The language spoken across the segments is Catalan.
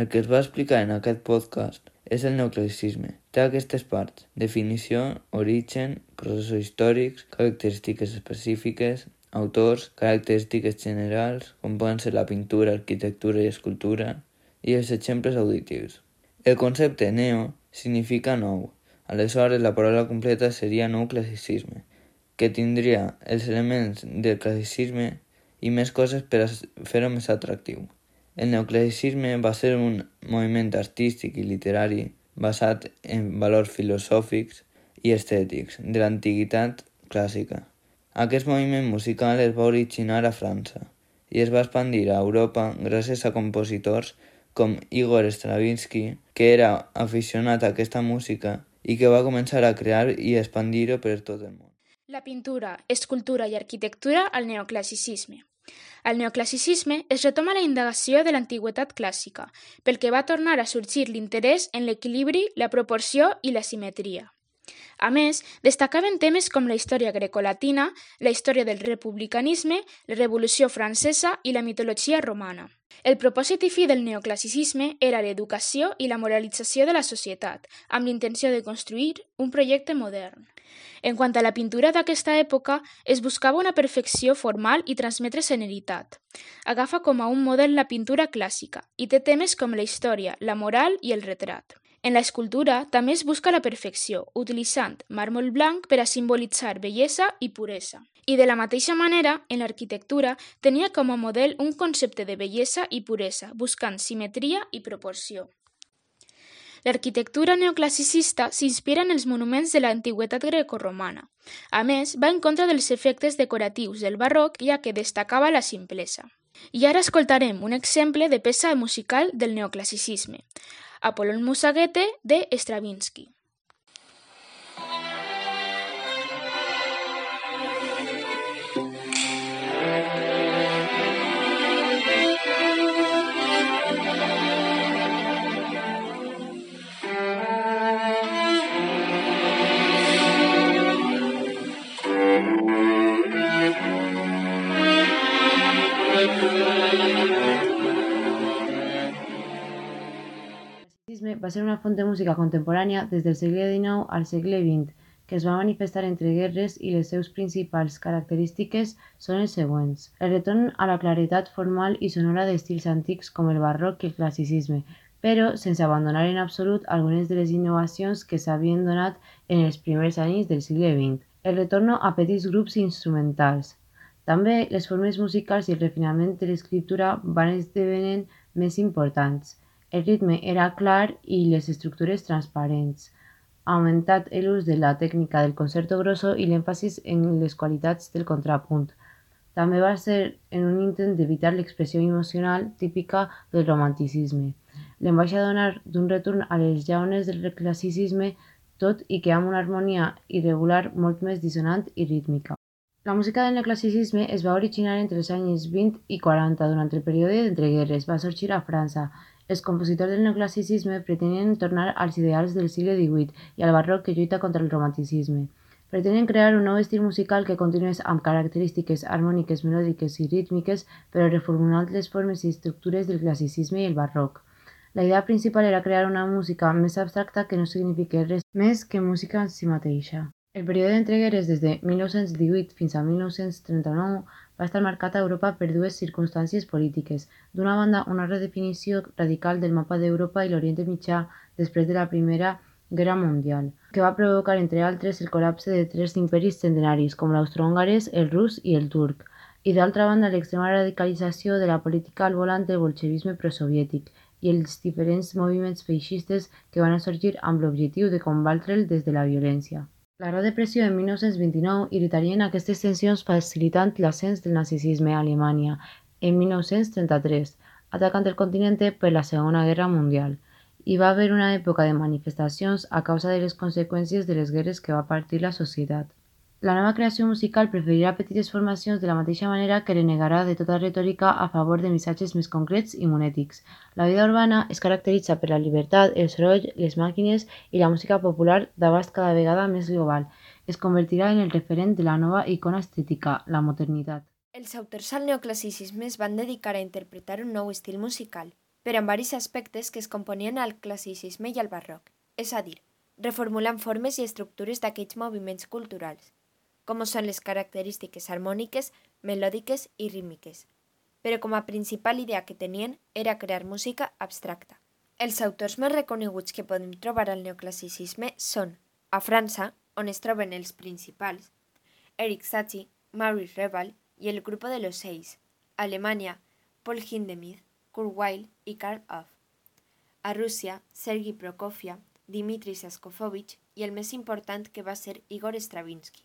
El que es va explicar en aquest podcast és el neoclassicisme. Té aquestes parts: definició, origen, processos històrics, característiques específiques, autors, característiques generals, com poden ser la pintura, arquitectura i escultura, i els exemples auditius. El concepte neo significa nou, aleshores la paraula completa seria nou classicisme, que tindria els elements del classicisme i més coses per fer-ho més atractiu. El neoclassicisme va ser un moviment artístic i literari basat en valors filosòfics i estètics de l'antiguitat clàssica. Aquest moviment musical es va originar a França i es va expandir a Europa gràcies a compositors com Igor Stravinsky, que era aficionat a aquesta música i que va començar a crear i expandir-ho per tot el món. La pintura, escultura i arquitectura al neoclassicisme. Al neoclassicisme es retoma la indagació de l'antiguitat clàssica, pel que va tornar a sorgir l'interès en l'equilibri, la proporció i la simetria. A més, destacaven temes com la història grecolatina, la història del republicanisme, la Revolució Francesa i la mitologia romana. El propòsit i fi del neoclassicisme era l'educació i la moralització de la societat, amb l'intenció de construir un projecte modern. En quant a la pintura d'aquesta època, es buscava una perfecció formal i transmetre seneritat. Agafa com a un model la pintura clàssica i té temes com la història, la moral i el retrat. En l'escultura també es busca la perfecció, utilitzant màrmol blanc per a simbolitzar bellesa i puresa. I de la mateixa manera, en l'arquitectura tenia com a model un concepte de bellesa i puresa, buscant simetria i proporció. L'arquitectura neoclassicista s'inspira en els monuments de l'antiguitat grecorromana. A més, va en contra dels efectes decoratius del barroc, ja que destacava la simplesa. I ara escoltarem un exemple de peça musical del neoclassicisme, Apollon Musaghete de Stravinsky. Va ser una font de música contemporània des del segle XIX al segle XX, que es va manifestar entre guerres i les seus principals característiques són les següents. El retorn a la claretat formal i sonora d'estils antics com el barroc i el classicisme, però sense abandonar en absolut algunes de les innovacions que s'havien donat en els primers anys del segle XX. El retorn a petits grups instrumentals. També les formes musicals i el refinament de l'escriptura van esdevenir més importants. El ritme era clar i les estructures transparents. Ha augmentat l'ús de la tècnica del concerto grosso i l'èmfasis en les qualitats del contrapunt. També va ser en un intent d'evitar l'expressió emocional típica del romanticisme. Lem va adonar d'un retorn a les llaunes del classicisme, tot i que amb una harmonia irregular molt més dissonant i rítmica. La música del neoclassicisme es va originar entre els anys 20 i 40 durant el període d'entreguerres. Va sorgir a França els compositors del neoclassicisme pretenien tornar als ideals del segle XVIII i al barroc que lluita contra el romanticisme. Pretenen crear un nou estil musical que continués amb característiques harmòniques, melòdiques i rítmiques, però reformulant les formes i estructures del classicisme i el barroc. La idea principal era crear una música més abstracta que no signifiqués res més que música en si mateixa. El període d'entreguerres des de 1918 fins a 1939 va estar marcat a Europa per dues circumstàncies polítiques. D'una banda, una redefinició radical del mapa d'Europa i l'Orient Mitjà després de la Primera Guerra Mundial, que va provocar, entre altres, el col·lapse de tres imperis centenaris, com l'austro-hongarès, el rus i el turc, i d'altra banda l'extrema radicalització de la política al volant del bolxevisme prosoviètic i els diferents moviments feixistes que van sorgir amb l'objectiu de combatre'l des de la violència. La Gran Depressió de 1929 irritarien aquestes tensions facilitant l'ascens del nazisme a Alemanya en 1933, atacant el continent per la Segona Guerra Mundial. Hi va haver una època de manifestacions a causa de les conseqüències de les guerres que va partir la societat. La nova creació musical preferirà petites formacions de la mateixa manera que renegarà de tota retòrica a favor de missatges més concrets i monètics. La vida urbana es caracteritza per la llibertat, el soroll, les màquines i la música popular d'abast cada vegada més global. Es convertirà en el referent de la nova icona estètica, la modernitat. Els autors al neoclassicisme es van dedicar a interpretar un nou estil musical. però amb varis aspectes que es componien al classicisme i al barroc, és a dir, reformulant formes i estructures d'aquests moviments culturals, com són les característiques harmòniques, melòdiques i rítmiques, però com a principal idea que tenien era crear música abstracta. Els autors més reconeguts que podem trobar al neoclassicisme són, a França, on es principals, Eric Satie, Maurice Reval i el Grupo de los Seis, a Alemanya, Paul Hindemith, Kurt Weill i Karl Orff. A Rússia, Sergi Prokofiev, Dmitri Saskofovich i el més important que va ser Igor Stravinsky,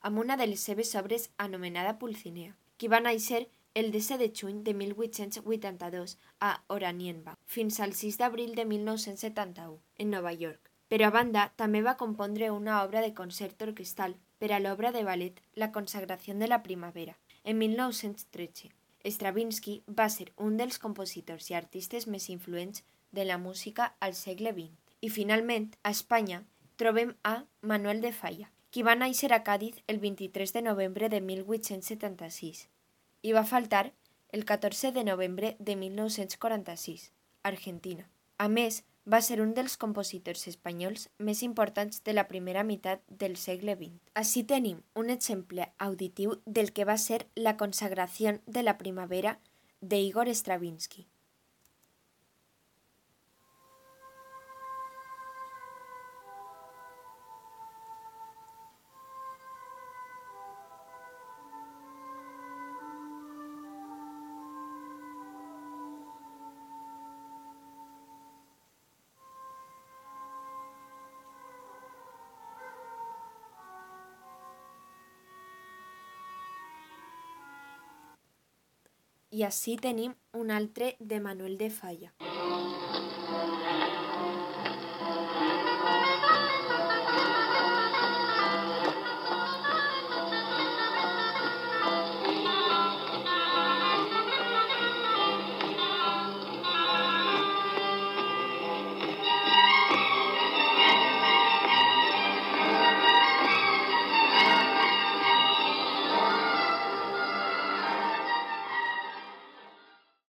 amb una de les seves obres anomenada Pulcinea, que va néixer el 10 de juny de 1882 a Oranienbach fins al 6 d'abril de 1971 en Nova York. Però a banda també va compondre una obra de concert orquestal per a l'obra de ballet La consagració de la primavera en 1913. Stravinsky va ser un dels compositors i artistes més influents de la música al segle XX. I finalment, a Espanya, trobem a Manuel de Falla, qui va néixer a Càdiz el 23 de novembre de 1876 i va faltar el 14 de novembre de 1946, Argentina. A més, va ser un dels compositors espanyols més importants de la primera meitat del segle XX. Així tenim un exemple auditiu del que va ser la consagració de la primavera de Igor Stravinsky. I així tenim un altre de Manuel de Falla.